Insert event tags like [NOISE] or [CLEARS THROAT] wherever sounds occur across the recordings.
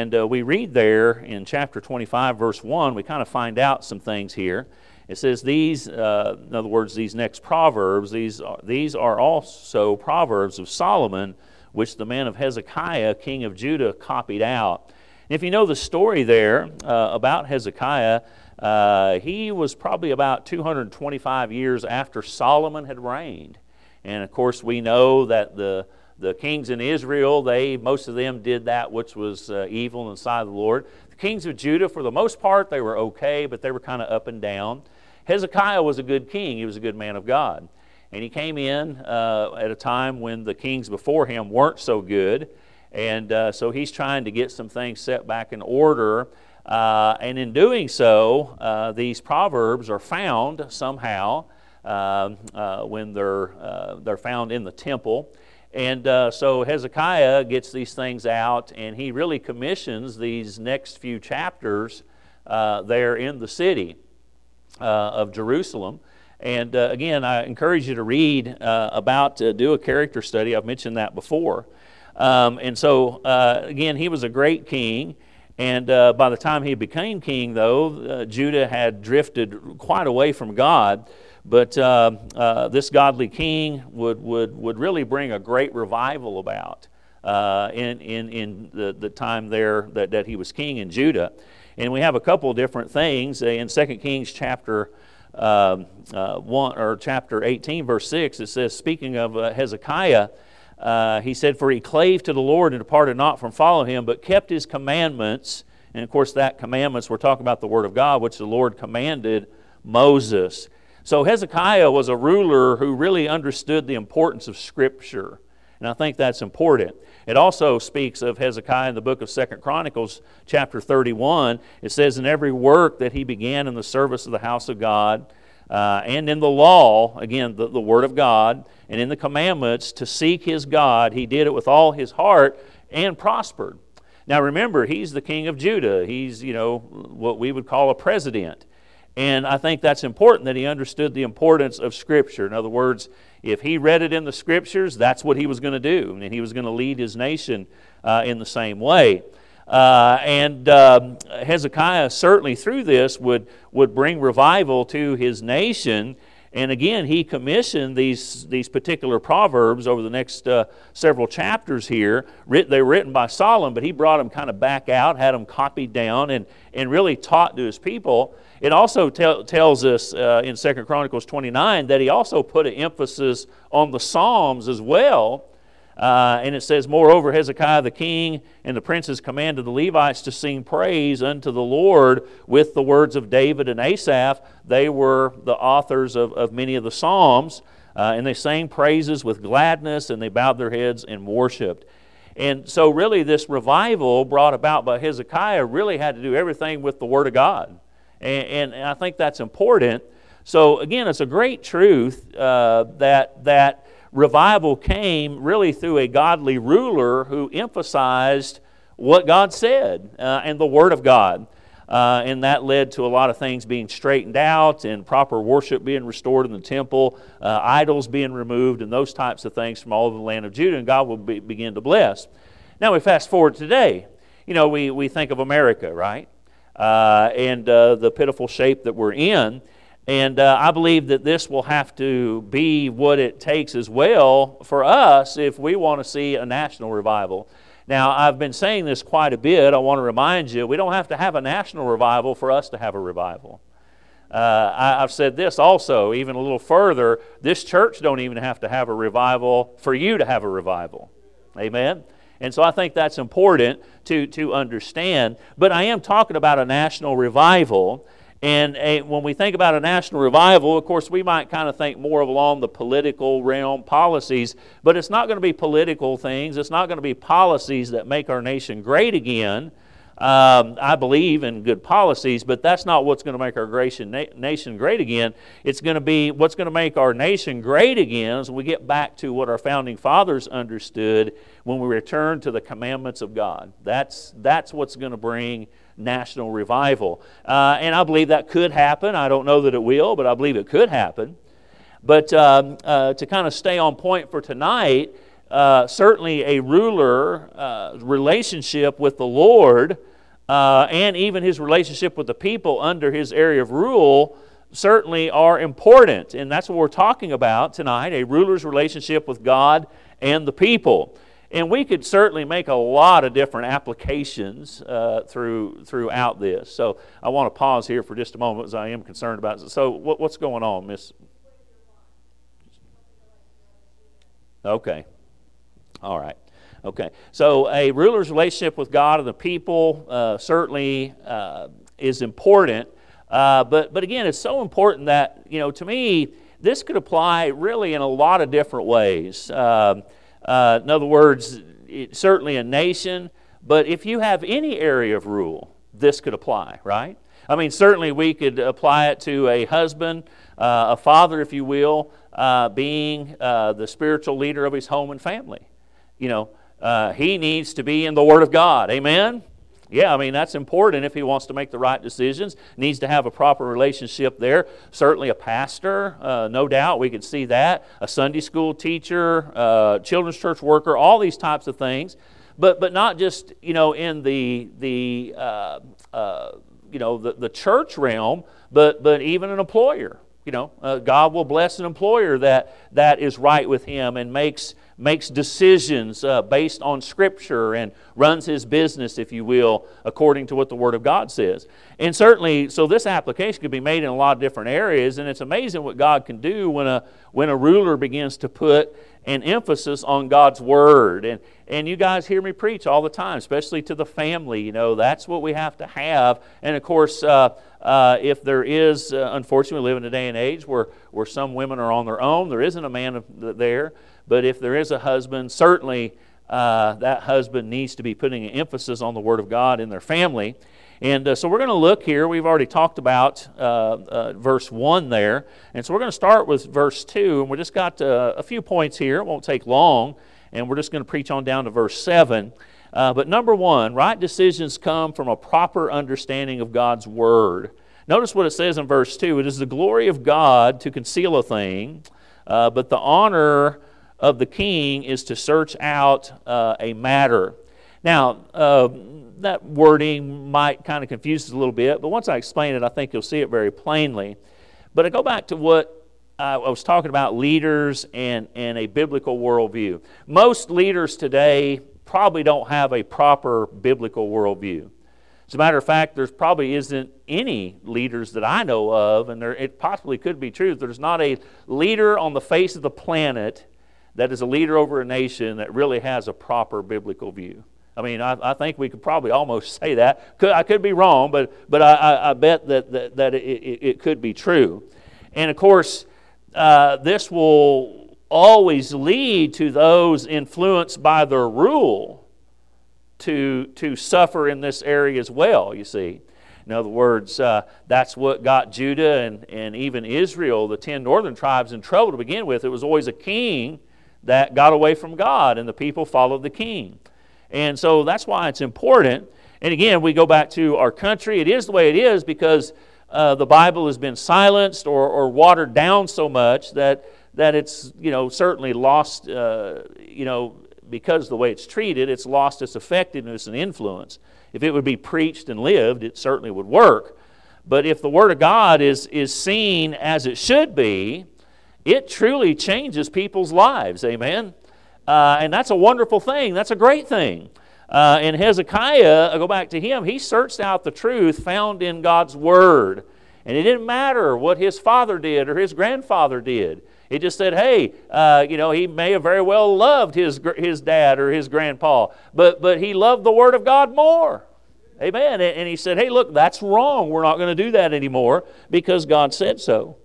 And uh, we read there in chapter 25, verse 1, we kind of find out some things here. It says these, uh, in other words, these next proverbs, these are, these are also proverbs of Solomon, which the man of Hezekiah, king of Judah, copied out. And if you know the story there uh, about Hezekiah, uh, he was probably about 225 years after Solomon had reigned. And of course, we know that the, the kings in Israel, they, most of them did that which was uh, evil in the sight of the Lord. The kings of Judah, for the most part, they were okay, but they were kind of up and down. Hezekiah was a good king, he was a good man of God. And he came in uh, at a time when the kings before him weren't so good. And uh, so he's trying to get some things set back in order. Uh, and in doing so, uh, these proverbs are found somehow um, uh, when they're, uh, they're found in the temple. And so Hezekiah gets these things out, and he really commissions these next few chapters there in the city. Uh, of Jerusalem. And uh, again, I encourage you to read uh, about, do a character study. I've mentioned that before. Um, and so, again, he was a great king. And uh, by the time he became king, though, uh, Judah had drifted quite away from God. But uh, this godly king would, would, would really bring a great revival about in, in, in the, the time there that, that he was king in Judah. And we have a couple different things. In 2 Kings chapter uh, uh, 1 or chapter 18 verse 6 it says speaking of uh, Hezekiah uh, he said for he clave to the Lord and departed not from following him but kept his commandments. And of course that commandments we're talking about the word of God which the Lord commanded Moses so Hezekiah was a ruler who really understood the importance of scripture and I think that's important it also speaks of Hezekiah in the book of Second Chronicles, chapter 31. It says, In every work that he began in the service of the house of God, uh, and in the law, again, the, the Word of God, and in the commandments to seek his God, he did it with all his heart and prospered. Now remember, he's the king of Judah. He's, you know, what we would call a president. And I think that's important that he understood the importance of Scripture. In other words, if he read it in the Scriptures, that's what he was going to do. And he was going to lead his nation uh, in the same way. Uh, and um, Hezekiah certainly through this would, would bring revival to his nation. And again, he commissioned these, these particular proverbs over the next uh, several chapters here. they were written by Solomon, but he brought them kind of back out, had them copied down, and, and really taught to his people. It also tell, tells us uh, in 2 Chronicles 29 that he also put an emphasis on the Psalms as well. Uh, and it says, Moreover, Hezekiah the king and the princes commanded the Levites to sing praise unto the Lord with the words of David and Asaph. They were the authors of, of many of the Psalms. Uh, and they sang praises with gladness and they bowed their heads and worshiped. And so, really, this revival brought about by Hezekiah really had to do everything with the Word of God. And, and I think that's important. So, again, it's a great truth uh, that, that revival came really through a godly ruler who emphasized what God said uh, and the Word of God. Uh, and that led to a lot of things being straightened out and proper worship being restored in the temple, uh, idols being removed, and those types of things from all over the land of Judah, and God will be, begin to bless. Now we fast forward today. You know, we, we think of America, right? uh, and uh, the pitiful shape that we're in. And uh, I believe that this will have to be what it takes as well for us if we want to see a national revival. Now, I've been saying this quite a bit. I want to remind you we don't have to have a national revival for us to have a revival. Uh, I, have said this also, even a little further. This church don't even have to have a revival for you to have a revival. Amen. And so I think that's important to, to understand. But I am talking about a national revival. And a, when we think about a national revival, of course, we might kind of think more along the political realm, policies, but it's not going to be political things. It's not going to be policies that make our nation great again. Um, I believe in good policies, but that's not what's going to make our nation great again. It's going to be what's going to make our nation great again as we get back to what our founding fathers understood when we return to the commandments of God. That's, that's what's going to bring national revival. Uh, and I believe that could happen. I don't know that it will, but I believe it could happen. But um, uh, to kind of stay on point for tonight, uh, certainly a ruler uh, relationship with the Lord uh, and even his relationship with the people under his area of rule certainly are important. And that's what we're talking about tonight a ruler's relationship with God and the people. And we could certainly make a lot of different applications uh, through, throughout this. So I want to pause here for just a moment as I am concerned about it. So, what, what's going on, Miss? Okay. All right. Okay. So a ruler's relationship with God and the people uh, certainly uh, is important. Uh, but, but again, it's so important that, you know, to me, this could apply really in a lot of different ways. Um, uh, in other words, it, certainly a nation, but if you have any area of rule, this could apply, right? I mean, certainly we could apply it to a husband, uh, a father, if you will, uh, being the spiritual leader of his home and family. You know, uh, he needs to be in the Word of God. Amen? Yeah, I mean, that's important if he wants to make the right decisions. Needs to have a proper relationship there. Certainly a pastor, uh, no doubt, we could see that. A Sunday school teacher, uh, children's church worker, all these types of things. But, but not just, you know, in the, the uh, uh, you know, the, the church realm, but, but even an employer. You know, uh, God will bless an employer that, that is right with him and makes makes decisions uh, based on Scripture and runs his business, if you will, according to what the Word of God says. And certainly, so this application could be made in a lot of different areas, and it's amazing what God can do when a, when a ruler begins to put an emphasis on God's Word. And, and you guys hear me preach all the time, especially to the family. You know, that's what we have to have. And of course, uh, uh, if there is, uh, unfortunately, we live in a day and age where, where some women are on their own, there isn't a man there. But if there is a husband, certainly uh, that husband needs to be putting an emphasis on the Word of God in their family. And uh, so we're going to look here. We've already talked about uh, uh verse 1 there. And so we're going to start with verse 2. And we just got uh, a few points here. It won't take long. And we're just going to preach on down to verse 7. Uh, but number one, right decisions come from a proper understanding of God's Word. Notice what it says in verse 2 It is the glory of God to conceal a thing, but the honor of the king is to search out uh, a matter. Now, uh, that wording might kind of confuse us a little bit, but once I explain it, I think you'll see it very plainly. But I go back to what I was talking about leaders and, and a biblical worldview. Most leaders today probably don't have a proper biblical worldview. As a matter of fact, there probably isn't any leaders that I know of, and there, it possibly could be true. There's not a leader on the face of the planet that is a leader over a nation that really has a proper biblical view. I mean, I, I think we could probably almost [LAUGHS] say that. Could, I could be wrong, but, but I, I, bet that, that, that it, it, it, could be true. And of course, uh, this will always lead to those influenced by their rule to, to suffer in this area as well, you see. In other words, uh, that's what got Judah and, and even Israel, the ten northern tribes, in trouble to begin with. It was always a king that got away from God, and the people followed the king. And so that's why it's important. And again, we go back to our country. It is the way it is because uh, the Bible has been silenced or, or watered down so much that, that it's, you know, certainly lost, uh, you know, because the way it's treated, it's lost its effectiveness and influence. If it would be preached and lived, it certainly would work. But if the Word of God is, is seen as it should be, it truly changes people's lives. Amen. Uh, and that's a wonderful thing. That's a great thing. Uh, and Hezekiah, I go back to him, he searched out the truth found in God's Word. And it didn't matter what his father did or his grandfather did. It just said, hey, uh, you know, he may have very well loved his, his dad or his grandpa, but, but he loved the Word of God more. Amen. And he said, hey, look, that's wrong. We're not going to do that anymore because God said so.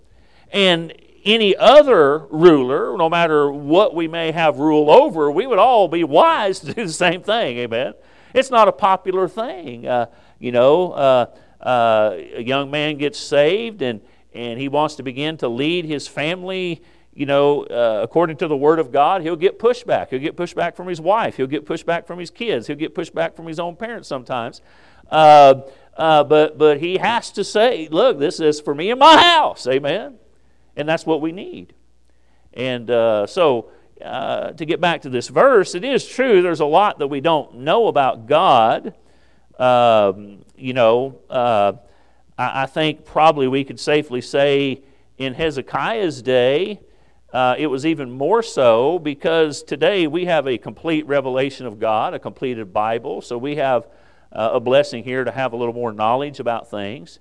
And any other ruler, no matter what we may have rule over, we would all be wise to do the same thing. Amen. It's not a popular thing. Uh, you know, uh, uh, a young man gets saved and, and he wants to begin to lead his family, you know, uh, according to the Word of God, he'll get pushback. He'll get pushback from his wife. He'll get pushback from his kids. He'll get pushback from his own parents sometimes. Uh, uh, but, but he has to say, look, this is for me and my house. Amen. And that's what we need. And uh, so, uh, to get back to this verse, it is true there's a lot that we don't know about God. Um, you know, uh, I, I, think probably we could safely say in Hezekiah's day, uh, it was even more so because today we have a complete revelation of God, a completed Bible. So we have uh, a blessing here to have a little more knowledge about things.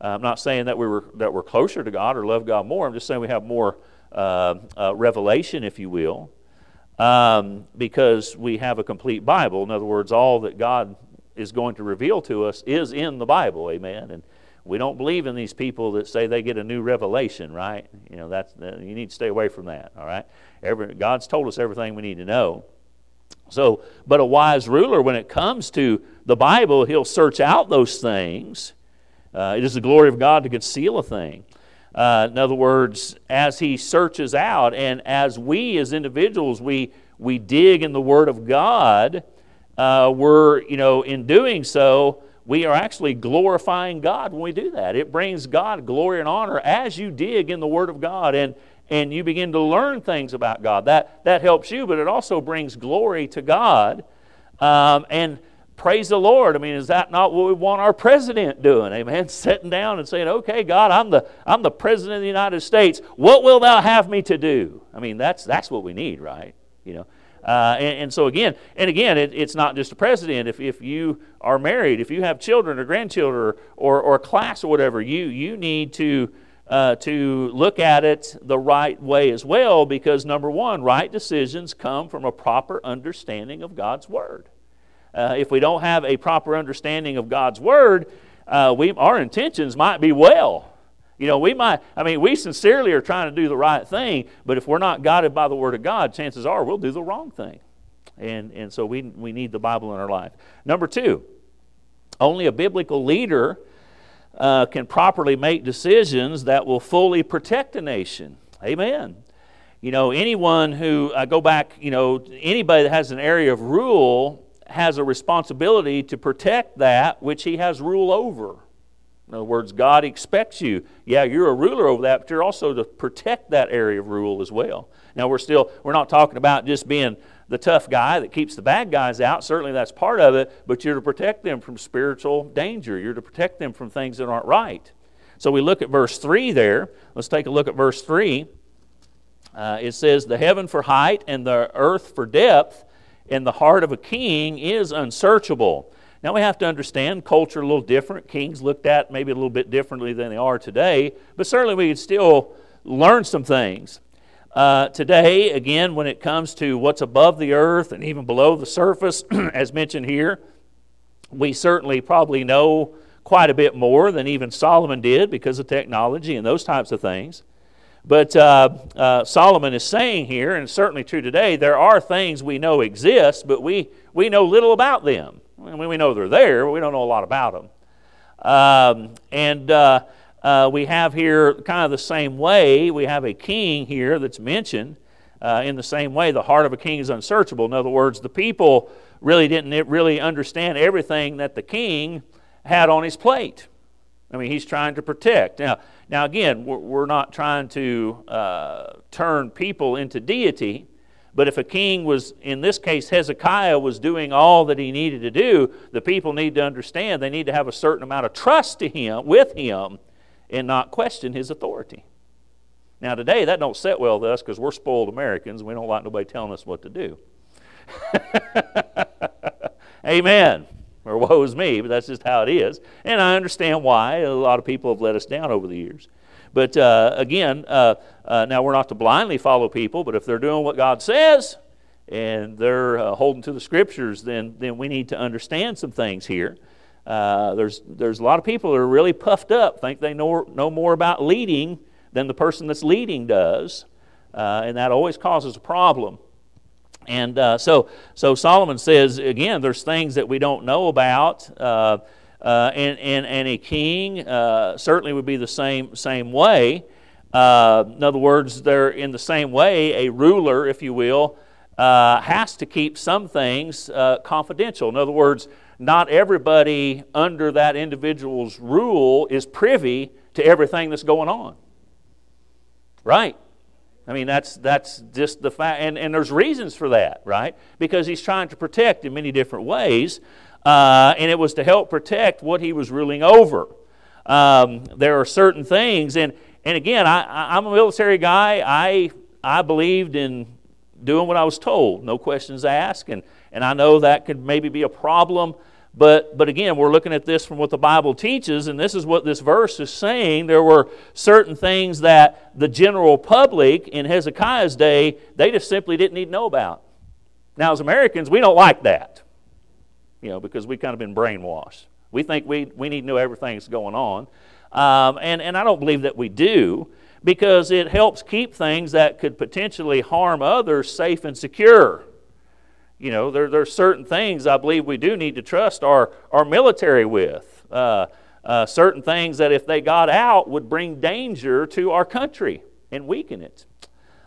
Uh, I'm not saying that we were that we're closer to God or love God more. I'm just saying we have more uh, uh, revelation, if you will, um, because we have a complete Bible. In other words, all that God is going to reveal to us is in the Bible. Amen. And we don't believe in these people that say they get a new revelation, right? You know, that's you need to stay away from that. All right. Every, God's told us everything we need to know. So, but a wise ruler, when it comes to the Bible, he'll search out those things. Uh, it is the glory of God to conceal a thing. Uh, in other words, as he searches out, and as we as individuals, we, we dig in the Word of God, uh, we're, you know, in doing so, we are actually glorifying God when we do that. It brings God glory and honor as you dig in the Word of God and, and you begin to learn things about God. That, that helps you, but it also brings glory to God. Um, and praise the Lord. I mean, is that not what we want our president doing? Amen. [LAUGHS] Sitting down and saying, "Okay, God, I'm the I'm the president of the United States. What will Thou have me to do?" I mean, that's that's what we need, right? You know. Uh, and, and, so again, and again, it, it's not just a president. If, if you are married, if you have children or grandchildren or, or, or class or whatever, you you need to uh, to look at it the right way as well, because number one, right decisions come from a proper understanding of God's word uh, if we don't have a proper understanding of God's Word, uh, we, our intentions might be well. You know, we might, I mean, we sincerely are trying to do the right thing, but if we're not guided by the Word of God, chances are we'll do the wrong thing. And, and so we, we need the Bible in our life. Number two, only a biblical leader uh, can properly make decisions that will fully protect a nation. Amen. You know, anyone who, I go back, you know, anybody that has an area of rule has a responsibility to protect that which he has rule over. In other words, God expects you. Yeah, you're a ruler over that, but you're also to protect that area of rule as well. Now we're still we're not talking about just being the tough guy that keeps the bad guys out. Certainly that's part of it, but you're to protect them from spiritual danger. You're to protect them from things that aren't right. So we look at verse 3 there. Let's take a look at verse 3. Uh, it says, The heaven for height and the earth for depth, in the heart of a king is unsearchable. Now we have to understand culture a little different. Kings looked at maybe a little bit differently than they are today, but certainly we could still learn some things. Uh, today, again, when it comes to what's above the earth and even below the surface, [CLEARS THROAT] as mentioned here, we certainly probably know quite a bit more than even Solomon did because of technology and those types of things. But uh, uh, Solomon is saying here, and certainly true today, there are things we know exist, but we, we know little about them. I mean, we know they're there, but we don't know a lot about them. Um, and uh, uh we have here kind of the same way, we have a king here that's mentioned. Uh, in the same way, the heart of a king is unsearchable. In other words, the people really didn't really understand everything that the king had on his plate. I mean, he's trying to protect. Now, now, again, we're not trying to uh, turn people into deity, but if a king was, in this case, Hezekiah was doing all that he needed to do, the people need to understand they need to have a certain amount of trust to him, with him, and not question his authority. Now, today, that don't sit well with us because we're spoiled Americans. We don't like nobody telling us what to do. [LAUGHS] Amen or woe is me, but that's just how it is. And I understand why. A lot of people have let us down over the years. But uh, again, uh, uh, now we're not to blindly follow people, but if they're doing what God says and they're uh, holding to the scriptures, then, then we need to understand some things here. Uh, there's, there's a lot of people that are really puffed up, think they know, know more about leading than the person that's leading does, uh, and that always causes a problem. And uh, so, so Solomon says again, there's things that we don't know about, uh, uh, and, and, and a king uh, certainly would be the same same way. Uh, in other words, they're in the same way. A ruler, if you will, uh, has to keep some things confidential. In other words, not everybody under that individual's rule is privy to everything that's going on. Right? I mean, that's, that's just the fact. And, and there's reasons for that, right? Because he's trying to protect in many different ways. Uh, and it was to help protect what he was ruling over. Um, there are certain things, and, and again, I, I'm a military guy. I, I believed in doing what I was told, no questions asked, and, and I know that could maybe be a problem. But, but again, we're looking at this from what the Bible teaches, and this is what this verse is saying. There were certain things that the general public in Hezekiah's day, they just simply didn't need to know about. Now, as Americans, we don't like that, you know, because we've kind of been brainwashed. We think we, we need to know everything that's going on. Um, and, and I don't believe that we do because it helps keep things that could potentially harm others safe and secure. You know, there, there are certain things I believe we do need to trust our, our military with. Uh, uh, certain things that if they got out would bring danger to our country and weaken it.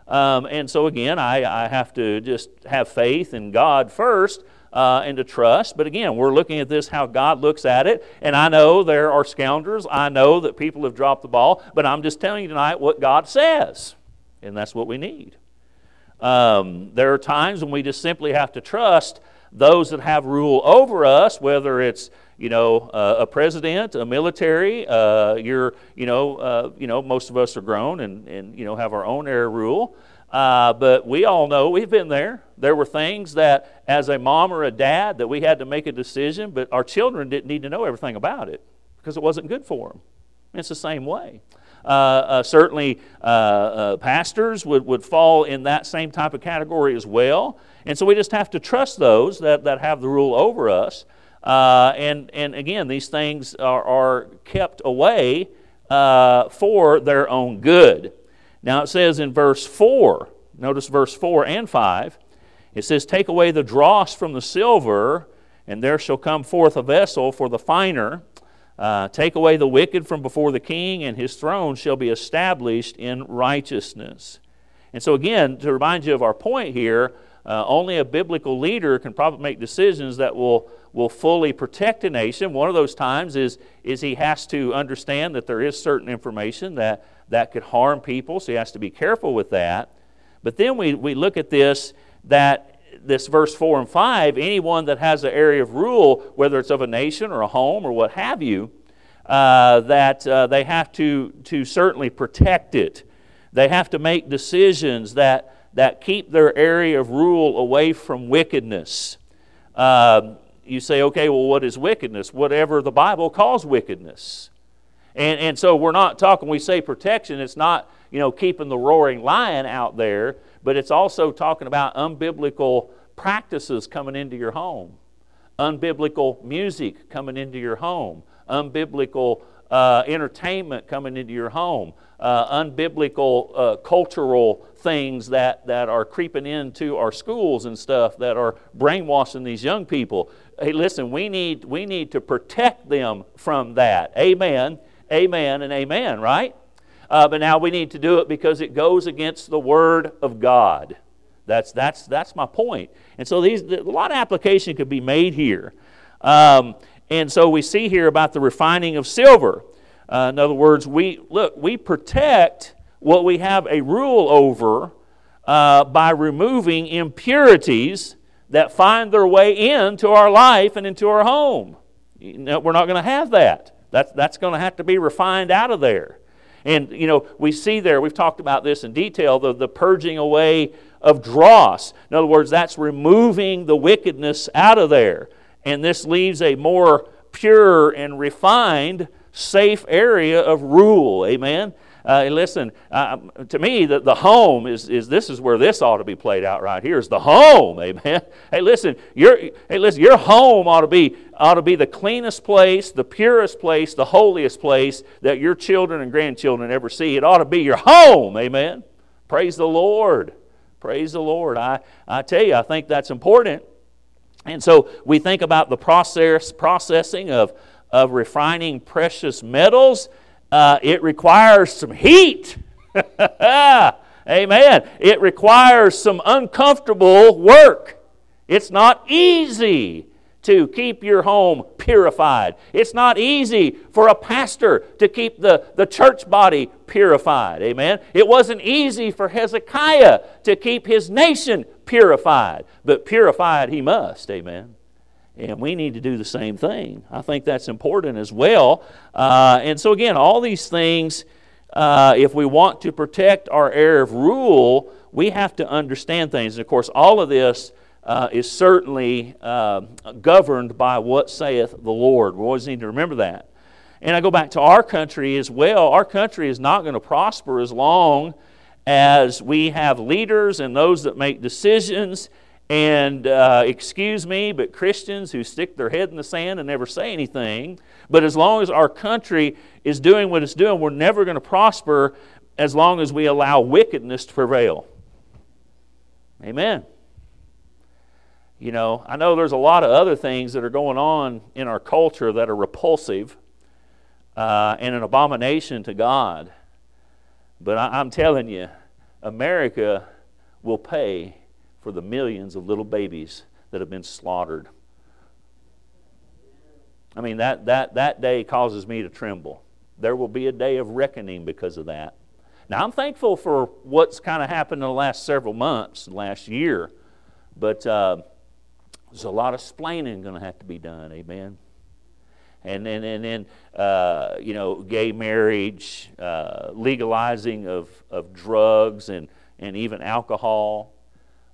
Um, and so, again, I, I have to just have faith in God first uh, and to trust. But again, we're looking at this how God looks at it. And I know there are scoundrels. I know that people have dropped the ball. But I'm just telling you tonight what God says. And that's what we need. Um, there are times when we just simply have to trust those that have rule over us, whether it's you know uh, a president, a military. Uh, you're you know uh, you know most of us are grown and and you know have our own air rule. Uh, but we all know we've been there. There were things that, as a mom or a dad, that we had to make a decision, but our children didn't need to know everything about it because it wasn't good for them. It's the same way. Uh, uh, certainly, uh, uh, pastors would, would fall in that same type of category as well. And so we just have to trust those that, that have the rule over us. Uh, and, and again, these things are, are kept away for their own good. Now it says in verse 4, notice verse 4 and 5, it says, Take away the dross from the silver, and there shall come forth a vessel for the finer uh, take away the wicked from before the king, and his throne shall be established in righteousness. And so, again, to remind you of our point here, uh, only a biblical leader can probably make decisions that will, will fully protect a nation. One of those times is, is he has to understand that there is certain information that, that could harm people, so he has to be careful with that. But then we, we look at this that this verse 4 and 5 anyone that has an area of rule, whether it's of a nation or a home or what have you, uh, that uh, they have to, to certainly protect it. They have to make decisions that, that keep their area of rule away from wickedness. Uh, you say, okay, well, what is wickedness? Whatever the Bible calls wickedness. And, and so we're not talking, we say protection, it's not, you know, keeping the roaring lion out there, but it's also talking about unbiblical practices coming into your home, unbiblical music coming into your home, unbiblical uh, entertainment coming into your home, uh, unbiblical uh, cultural things that, that are creeping into our schools and stuff that are brainwashing these young people. Hey, listen, we need, we need to protect them from that. Amen, amen, and amen, right? Uh, but now we need to do it because it goes against the Word of God. That's, that's, that's my point. And so these, a lot of application could be made here. Um, and so we see here about the refining of silver. Uh, in other words, we look, we protect what we have a rule over uh, by removing impurities that find their way into our life and into our home. You know, we're not going to have that. That's, that's going to have to be refined out of there. And, you know, we see there, we've talked about this in detail, the, the purging away of dross. In other words, that's removing the wickedness out of there. And this leaves a more pure and refined, safe area of rule. Amen? Uh, listen, uh, to me, the, the home is, is this is where this ought to be played out right here is the home. [LAUGHS] Amen. Hey, listen, your hey, listen, your home ought to be ought to be the cleanest place, the purest place, the holiest place that your children and grandchildren ever see. It ought to be your home. Amen. Praise the Lord. Praise the Lord. I, I tell you, I think that's important. And so we think about the process processing of, of refining precious metals uh, it requires some heat. [LAUGHS] Amen. It requires some uncomfortable work. It's not easy to keep your home purified. It's not easy for a pastor to keep the, the church body purified. Amen. It wasn't easy for Hezekiah to keep his nation purified, but purified he must. Amen. And we need to do the same thing. I think that's important as well. Uh, and so, again, all these things, uh, if we want to protect our area of rule, we have to understand things. And of course, all of this uh, is certainly uh, governed by what saith the Lord. We always need to remember that. And I go back to our country as well. Our country is not going to prosper as long as we have leaders and those that make decisions and uh, excuse me, but Christians who stick their head in the sand and never say anything. But as long as our country is doing what it's doing, we're never going to prosper as long as we allow wickedness to prevail. Amen. You know, I know there's a lot of other things that are going on in our culture that are repulsive uh, and an abomination to God. But I, I'm telling you, America will pay for the millions of little babies that have been slaughtered. I mean, that, that, that day causes me to tremble. There will be a day of reckoning because of that. Now, I'm thankful for what's kind of happened in the last several months, last year, but. Uh, there's a lot of splaining going to have to be done. Amen. And then, and then uh, you know, gay marriage, uh, legalizing of, of drugs and, and even alcohol.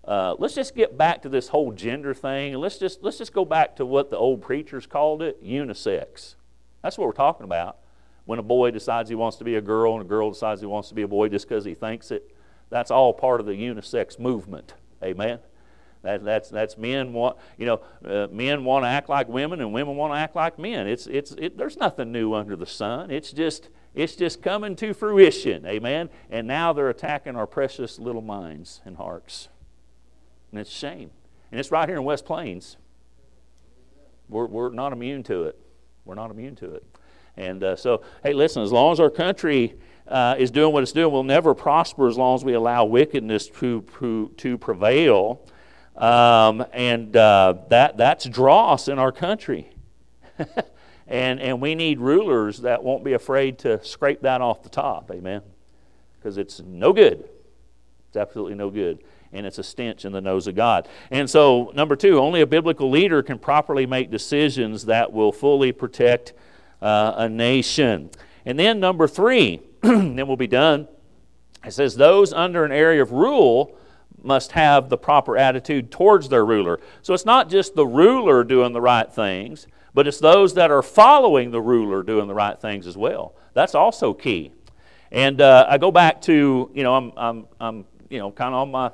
Uh, let's just get back to this whole gender thing. Let's just, let's just go back to what the old preachers called it unisex. That's what we're talking about. When a boy decides he wants to be a girl and a girl decides he wants to be a boy just because he thinks it, that's all part of the unisex movement. Amen. That, that's, that's men want, you know, uh, men want to act like women and women want to act like men. It's, it's, it, there's nothing new under the sun. It's just, it's just coming to fruition. Amen. And now they're attacking our precious little minds and hearts. And it's a shame. And it's right here in West Plains. We're, we're not immune to it. We're not immune to it. And uh, so, hey, listen, as long as our country uh, is doing what it's doing, we'll never prosper as long as we allow wickedness to, to, prevail. Um, and uh, that, that's dross in our country. [LAUGHS] and, and we need rulers that won't be afraid to scrape that off the top. Amen. Because it's no good. It's absolutely no good. And it's a stench in the nose of God. And so, number two, only a biblical leader can properly make decisions that will fully protect uh, a nation. And then, number three, [CLEARS THROAT] then we'll be done. It says, Those under an area of rule must have the proper attitude towards their ruler. So it's not just the ruler doing the right things, but it's those that are following the ruler doing the right things as well. That's also key. And uh, I go back to, you know, I'm, I'm, I'm you know, kind of on my,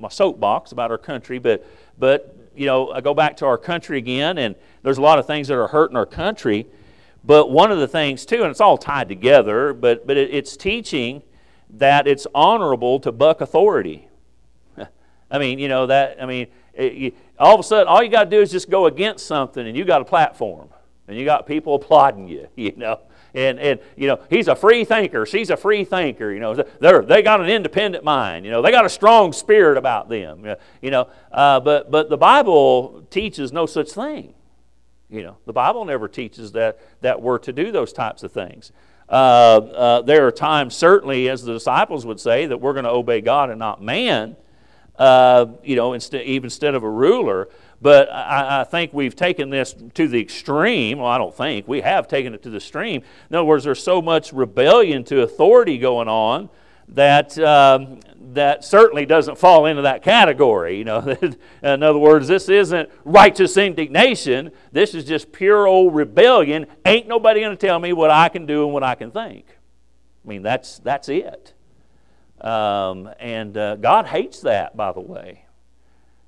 my soapbox about our country, but, but, you know, I go back to our country again, and there's a lot of things that are hurting our country. But one of the things, too, and it's all tied together, but, but it, it's teaching that it's honorable to buck authority. [LAUGHS] I mean, you know, that, I mean, it, you, all of a sudden, all you got to do is just go against something and you got a platform and you got people [LAUGHS] applauding you, you know. And, and you know he's a free thinker. She's a free thinker you know. They're, they got an independent mind you know. They got a strong spirit about them you know. Uh, but but the bible teaches no such thing you know. The bible never teaches that that we're to do those types of things. Uh, uh, there are times certainly as the disciples would say that we're going to obey god and not man uh, you know, even instead of a ruler. But I, I, think we've taken this to the extreme. Well, I don't think. We have taken it to the extreme. In other words, there's so much rebellion to authority going on that, um, that certainly doesn't fall into that category. You know, [LAUGHS] in other words, this isn't righteous indignation. This is just pure old rebellion. Ain't nobody going to tell me what I can do and what I can think. I mean, that's, that's it. Um, and uh, God hates that, by the way.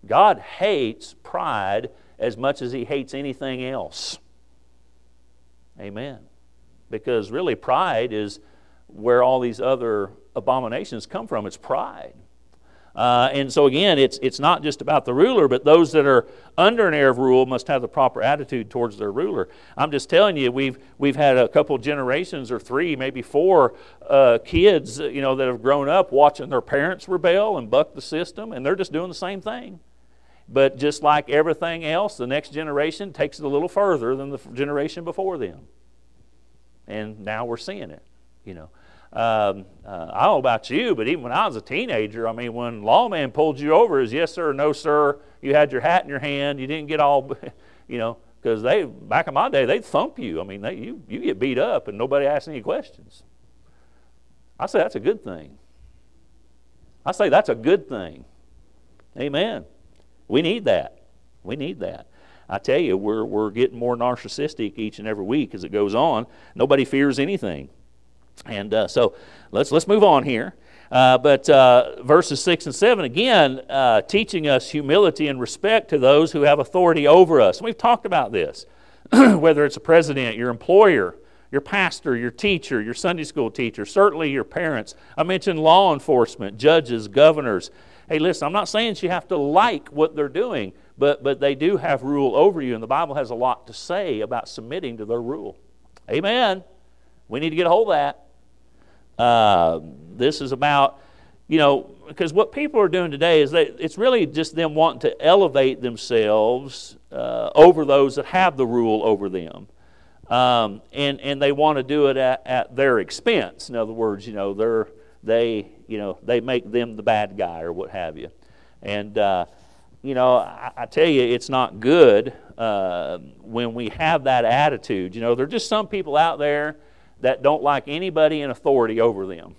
God hates pride as much as He hates anything else. Amen. Because really, pride is where all these other abominations come from. It's pride. Uh, and so, again, it's, it's not just about the ruler, but those that are under an air of rule must have the proper attitude towards their ruler. I'm just telling you, we've, we've had a couple generations or three, maybe four uh, kids you know, that have grown up watching their parents rebel and buck the system, and they're just doing the same thing. But just like everything else, the next generation takes it a little further than the generation before them. And now we're seeing it, you know. Um, uh, I don't know about you, but even when I was a teenager, I mean, when lawman pulled you over, is yes sir, no sir. You had your hat in your hand. You didn't get all, [LAUGHS] you know, because they back in my day they'd thump you. I mean, they, you you get beat up and nobody asks any questions. I say that's a good thing. I say that's a good thing. Amen. We need that. We need that. I tell you, we're, we're getting more narcissistic each and every week as it goes on. Nobody fears anything. And uh, so let's, let's move on here. Uh, but uh, verses 6 and 7, again, uh, teaching us humility and respect to those who have authority over us. We've talked about this, [CLEARS THROAT] whether it's a president, your employer, your pastor, your teacher, your Sunday school teacher, certainly your parents. I mentioned law enforcement, judges, governors. Hey, listen, I'm not saying you have to like what they're doing, but, but they do have rule over you, and the Bible has a lot to say about submitting to their rule. Amen. We need to get a hold of that. Uh, this is about, you know, because what people are doing today is that it's really just them wanting to elevate themselves uh, over those that have the rule over them. Um, and, and they want to do it at, at their expense. In other words, you know, they're, they, you know, they make them the bad guy or what have you. And, uh, you know, I, I, tell you, it's not good uh, when we have that attitude. You know, there are just some people out there that don't like anybody in authority over them.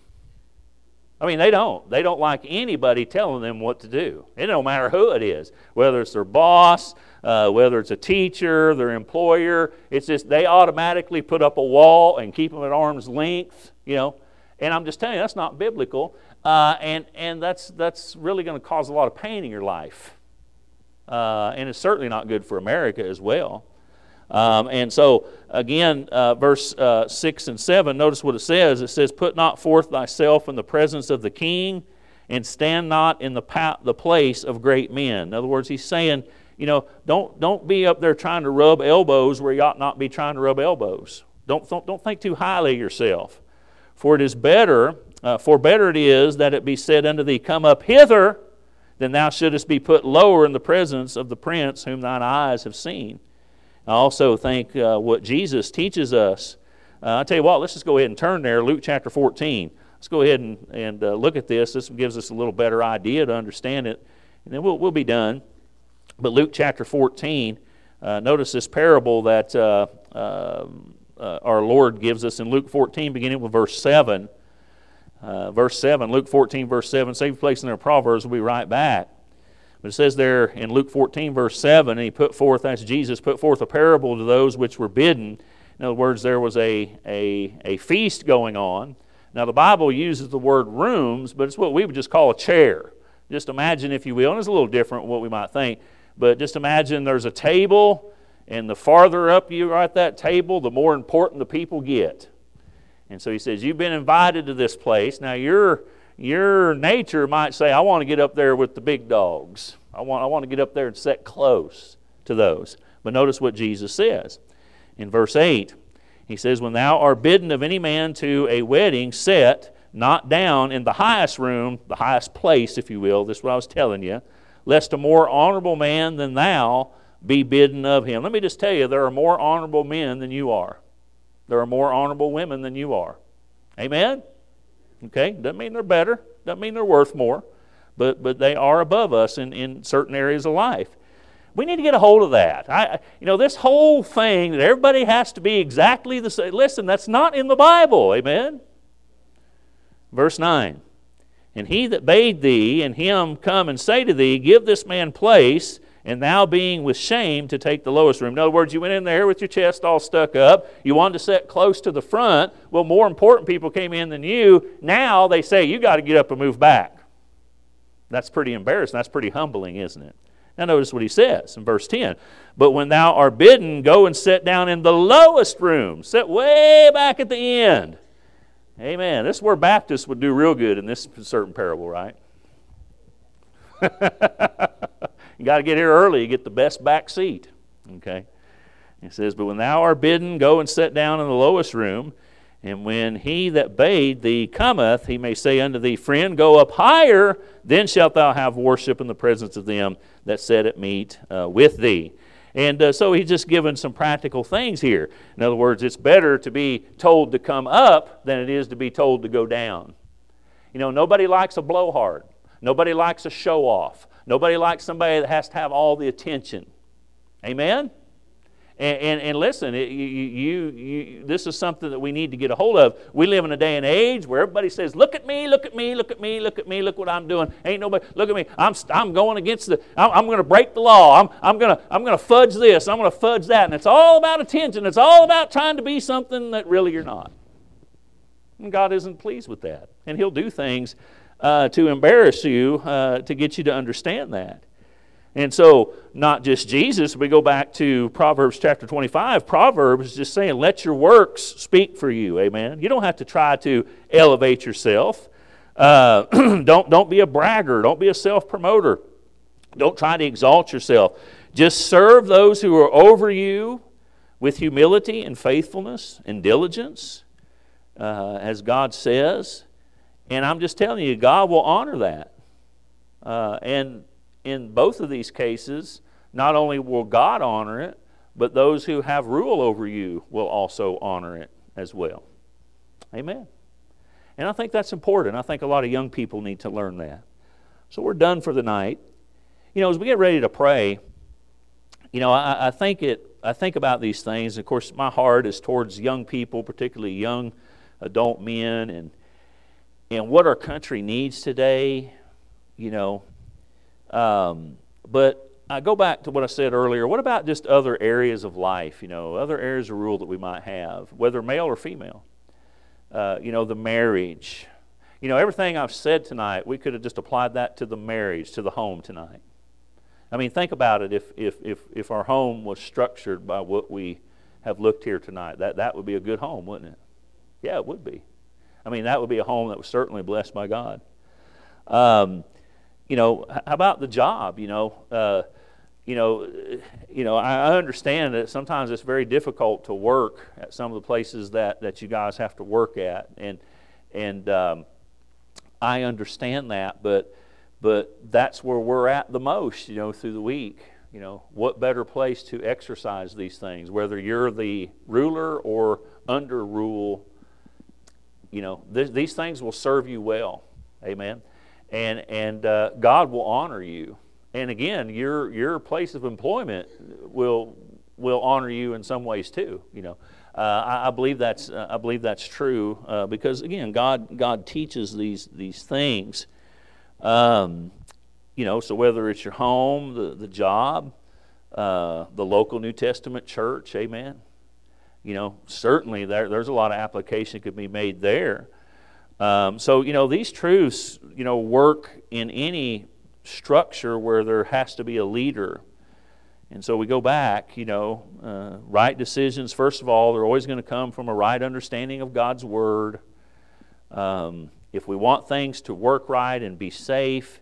I mean, they don't. They don't like anybody telling them what to do. It don't matter who it is, whether it's their boss, uh, whether it's a teacher, their employer. It's just they automatically put up a wall and keep them at arm's length, you know. And I'm just telling you, that's not biblical. Uh, and and that's, that's really going to cause a lot of pain in your life. Uh, and it's certainly not good for America as well. Um, and so, again, uh, verse uh, 6 and 7, notice what it says. It says, Put not forth thyself in the presence of the king, and stand not in the, pa- the place of great men. In other words, he's saying, you know, don't, don't be up there trying to rub elbows where you ought not be trying to rub elbows. Don't, don't, don't think too highly of yourself. For it is better, uh, for better it is that it be said unto thee, Come up hither, than thou shouldest be put lower in the presence of the prince whom thine eyes have seen. I also think uh, what Jesus teaches us. Uh, I tell you what, let's just go ahead and turn there, Luke chapter 14. Let's go ahead and, and uh, look at this. This gives us a little better idea to understand it, and then we'll, we'll be done. But Luke chapter 14, uh, notice this parable that uh, um, uh, our Lord gives us in Luke 14, beginning with verse 7. verse 7, Luke 14, verse 7, save place in their Proverbs, we'll be right back. But it says there in Luke 14, verse 7, and he put forth, that's Jesus, put forth a parable to those which were bidden. In other words, there was a, a, a feast going on. Now, the Bible uses the word rooms, but it's what we would just call a chair. Just imagine, if you will, and it's a little different what we might think, but just imagine there's a table, and the farther up you are at that table, the more important the people get. And so he says, You've been invited to this place. Now, you're your nature might say, I want to get up there with the big dogs. I want, I want to get up there and sit close to those. But notice what Jesus says. In verse 8, he says, When thou art bidden of any man to a wedding, set not down in the highest room, the highest place, if you will. This is what I was telling you. Lest a more honorable man than thou be bidden of him. Let me just tell you, there are more honorable men than you are. There are more honorable women than you are. Amen? Okay? Doesn't mean they're better, doesn't mean they're worth more, but, but they are above us in, in certain areas of life. We need to get a hold of that. I, you know, this whole thing that everybody has to be exactly the same. Listen, that's not in the Bible. Amen? Verse 9. And he that bade thee and him come and say to thee, Give this man place, and thou being with shame to take the lowest room. In other words, you went in there with your chest all stuck up. You wanted to sit close to the front. Well, more important people came in than you. Now they say, you got to get up and move back. That's pretty embarrassing. That's pretty humbling, isn't it? Now, notice what he says in verse 10. But when thou art bidden, go and sit down in the lowest room. Sit way back at the end. Amen. This is where Baptists would do real good in this certain parable, right? [LAUGHS] You got to get here early. You get the best back seat. Okay? He says, But when thou art bidden, go and sit down in the lowest room, And when he that bade thee cometh, he may say unto thee, Friend, go up higher, then shalt thou have worship in the presence of them that sat at meat uh, with thee. And uh, so he's just given some practical things here. In other words, it's better to be told to come up than it is to be told to go down. You know, nobody likes a blowhard. Nobody likes a show off. Nobody likes somebody that has to have all the attention. Amen? And, and, and listen, it, you, you, you, this is something that we need to get a hold of. We live in a day and age where everybody says, Look at me, look at me, look at me, look at me, look what I'm doing. Ain't nobody, look at me. I'm, I'm going against the, I'm, I'm going to break the law. I'm, I'm going to I'm going to fudge this, I'm going to fudge that. And it's all about attention. It's all about trying to be something that really you're not. And God isn't pleased with that. And He'll do things uh, to embarrass you uh, to get you to understand that. And so, not just Jesus, we go back to Proverbs chapter 25. Proverbs is just saying, let your works speak for you. Amen. You don't have to try to elevate yourself. Uh, [CLEARS THROAT] don't, don't be a bragger. Don't be a self promoter. Don't try to exalt yourself. Just serve those who are over you with humility and faithfulness and diligence, uh, as God says. And I'm just telling you, God will honor that. Uh, and in both of these cases, not only will God honor it, but those who have rule over you will also honor it as well. Amen. And I think that's important. I think a lot of young people need to learn that. So we're done for the night. You know, as we get ready to pray, you know, I, I think it. I think about these things. Of course, my heart is towards young people, particularly young adult men, and and what our country needs today. You know, um, but I go back to what I said earlier. What about just other areas of life, you know, other areas of rule that we might have, whether male or female? Uh, you know, the marriage. You know, everything I've said tonight, we could have just applied that to the marriage, to the home tonight. I mean, think about it if, if, if, if our home was structured by what we have looked here tonight. That, that would be a good home, wouldn't it? Yeah, it would be. I mean, that would be a home that was certainly blessed by God. Um, you know, how about the job? You know, uh, you know, you know. I understand that sometimes it's very difficult to work at some of the places that that you guys have to work at, and and um, I understand that, but but that's where we're at the most. You know, through the week. You know, what better place to exercise these things? Whether you're the ruler or under rule, you know, th- these things will serve you well. Amen and and uh, God will honor you. And again, your your place of employment will will honor you in some ways too. You know, uh, I, I, believe that's uh, I believe that's true uh, because again, God God teaches these these things. Um, you know, so whether it's your home, the the job, uh, the local New Testament church, Amen. You know, certainly there, there's a lot of application that could be made there. Um, so, you know, these truths, you know, work in any structure where there has to be a leader. And so we go back, you know, uh, right decisions, first of all, they're always going to come from a right understanding of God's Word. Um, if we want things to work right and be safe,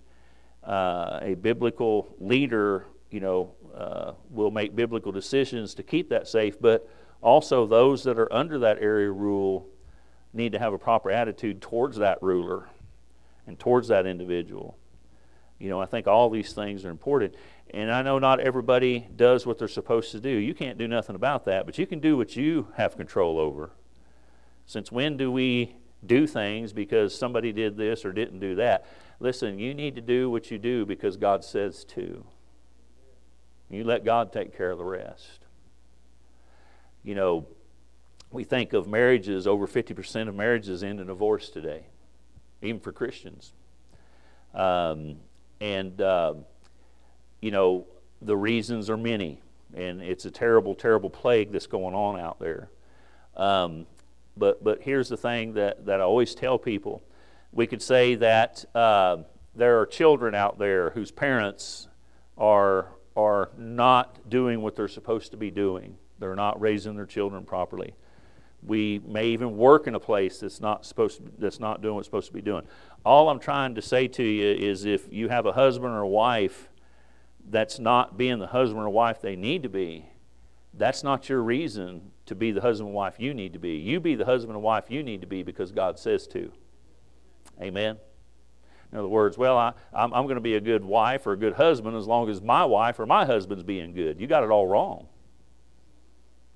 uh, a biblical leader, you know, uh, will make biblical decisions to keep that safe, but also those that are under that area rule need to have a proper attitude towards that ruler and towards that individual. You know, I think all these things are important. And I know not everybody does what they're supposed to do. You can't do nothing about that, but you can do what you have control over. Since when do we do things because somebody did this or didn't do that? Listen, you need to do what you do because God says to. You let God take care of the rest. You know, we think of marriages, over 50% of marriages end in divorce today, even for Christians. Um, and, uh, you know, the reasons are many, and it's a terrible, terrible plague that's going on out there. Um, but, but here's the thing that, that I always tell people we could say that uh, there are children out there whose parents are, are not doing what they're supposed to be doing, they're not raising their children properly. We may even work in a place that's not supposed to, that's not doing what it's supposed to be doing. All I'm trying to say to you is if you have a husband or a wife that's not being the husband or wife they need to be, that's not your reason to be the husband and wife you need to be. You be the husband and wife you need to be because God says to. Amen. In other words, well, I, I'm going to be a good wife or a good husband as long as my wife or my husband's being good. You got it all wrong.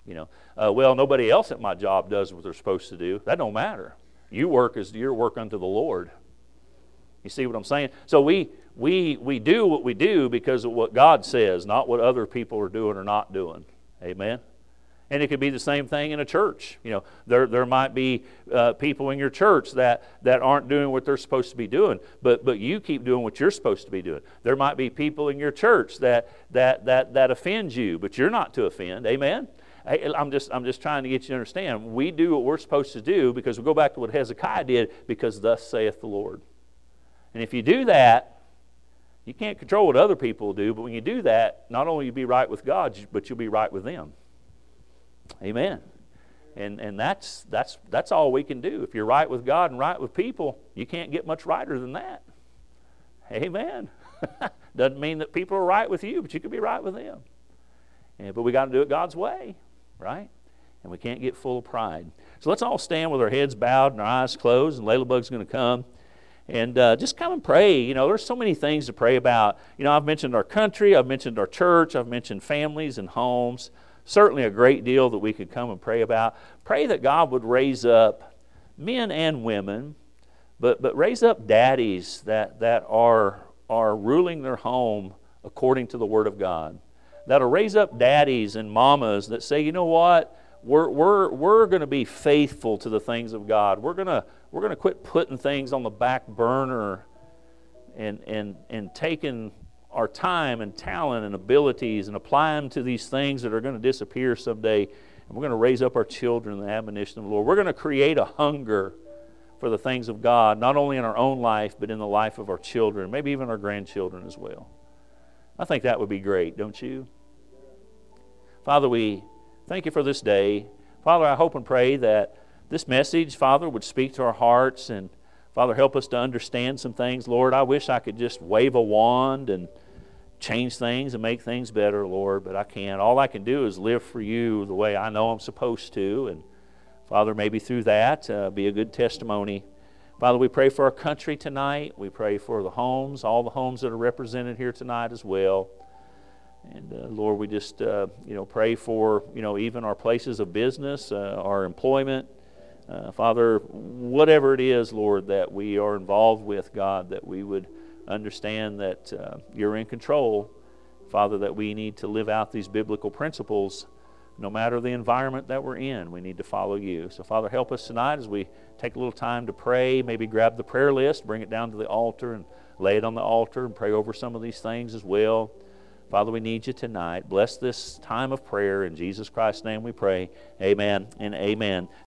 You know, uh, well, nobody else at my job does what they're supposed to do. That don't matter. You work as your work unto the Lord. You see what I'm saying? So we we we do what we do because of what God says, not what other people are doing or not doing. Amen. And it could be the same thing in a church. You know, there, there might be uh, people in your church that, that aren't doing what they're supposed to be doing, but, but you keep doing what you're supposed to be doing. There might be people in your church that, that, that, that offend you, but you're not to offend. Amen? I'm just, I'm just trying to get you to understand. We do what we're supposed to do because we go back to what Hezekiah did, because thus saith the Lord. And if you do that, you can't control what other people do, but when you do that, not only you be right with God, but you'll be right with them. Amen. And, and that's, that's, that's all we can do. If you're right with God and right with people, you can't get much righter than that. Amen. [LAUGHS] Doesn't mean that people are right with you, but you can be right with them. Yeah, but we got to do it God's way right? And we can't get full of pride. So let's all stand with our heads bowed and our eyes closed, and Layla Bug's going to come. And uh, just come and pray. You know, there's so many things to pray about. You know, I've mentioned our country, I've mentioned our church, I've mentioned families and homes. Certainly a great deal that we could come and pray about. Pray that God would raise up men and women, but, but raise up daddies that, that are, are ruling their home according to the Word of God that'll raise up daddies and mamas that say, you know what? We're, we're, we're going to be faithful to the things of God. We're going to we're going to quit putting things on the back burner and, and, and taking our time and talent and abilities and apply them to these things that are going to disappear someday. And we're going to raise up our children in the admonition of the Lord. We're going to create a hunger for the things of God, not only in our own life, but in the life of our children, maybe even our grandchildren as well. I think that would be great, don't you? Father, we thank you for this day. Father, I hope and pray that this message, Father, would speak to our hearts and Father, help us to understand some things. Lord, I wish I could just wave a wand and change things and make things better, Lord, but I can't. All I can do is live for you the way I know I'm supposed to. And Father, maybe through that, uh, be a good testimony. Father, we pray for our country tonight. We pray for the homes, all the homes that are represented here tonight as well. And uh, Lord, we just uh, you know pray for you know even our places of business, uh, our employment, uh, Father, whatever it is, Lord, that we are involved with, God, that we would understand that uh, you're in control, Father, that we need to live out these biblical principles. No matter the environment that we're in, we need to follow you. So, Father, help us tonight as we take a little time to pray. Maybe grab the prayer list, bring it down to the altar, and lay it on the altar and pray over some of these things as well. Father, we need you tonight. Bless this time of prayer. In Jesus Christ's name we pray. Amen and amen.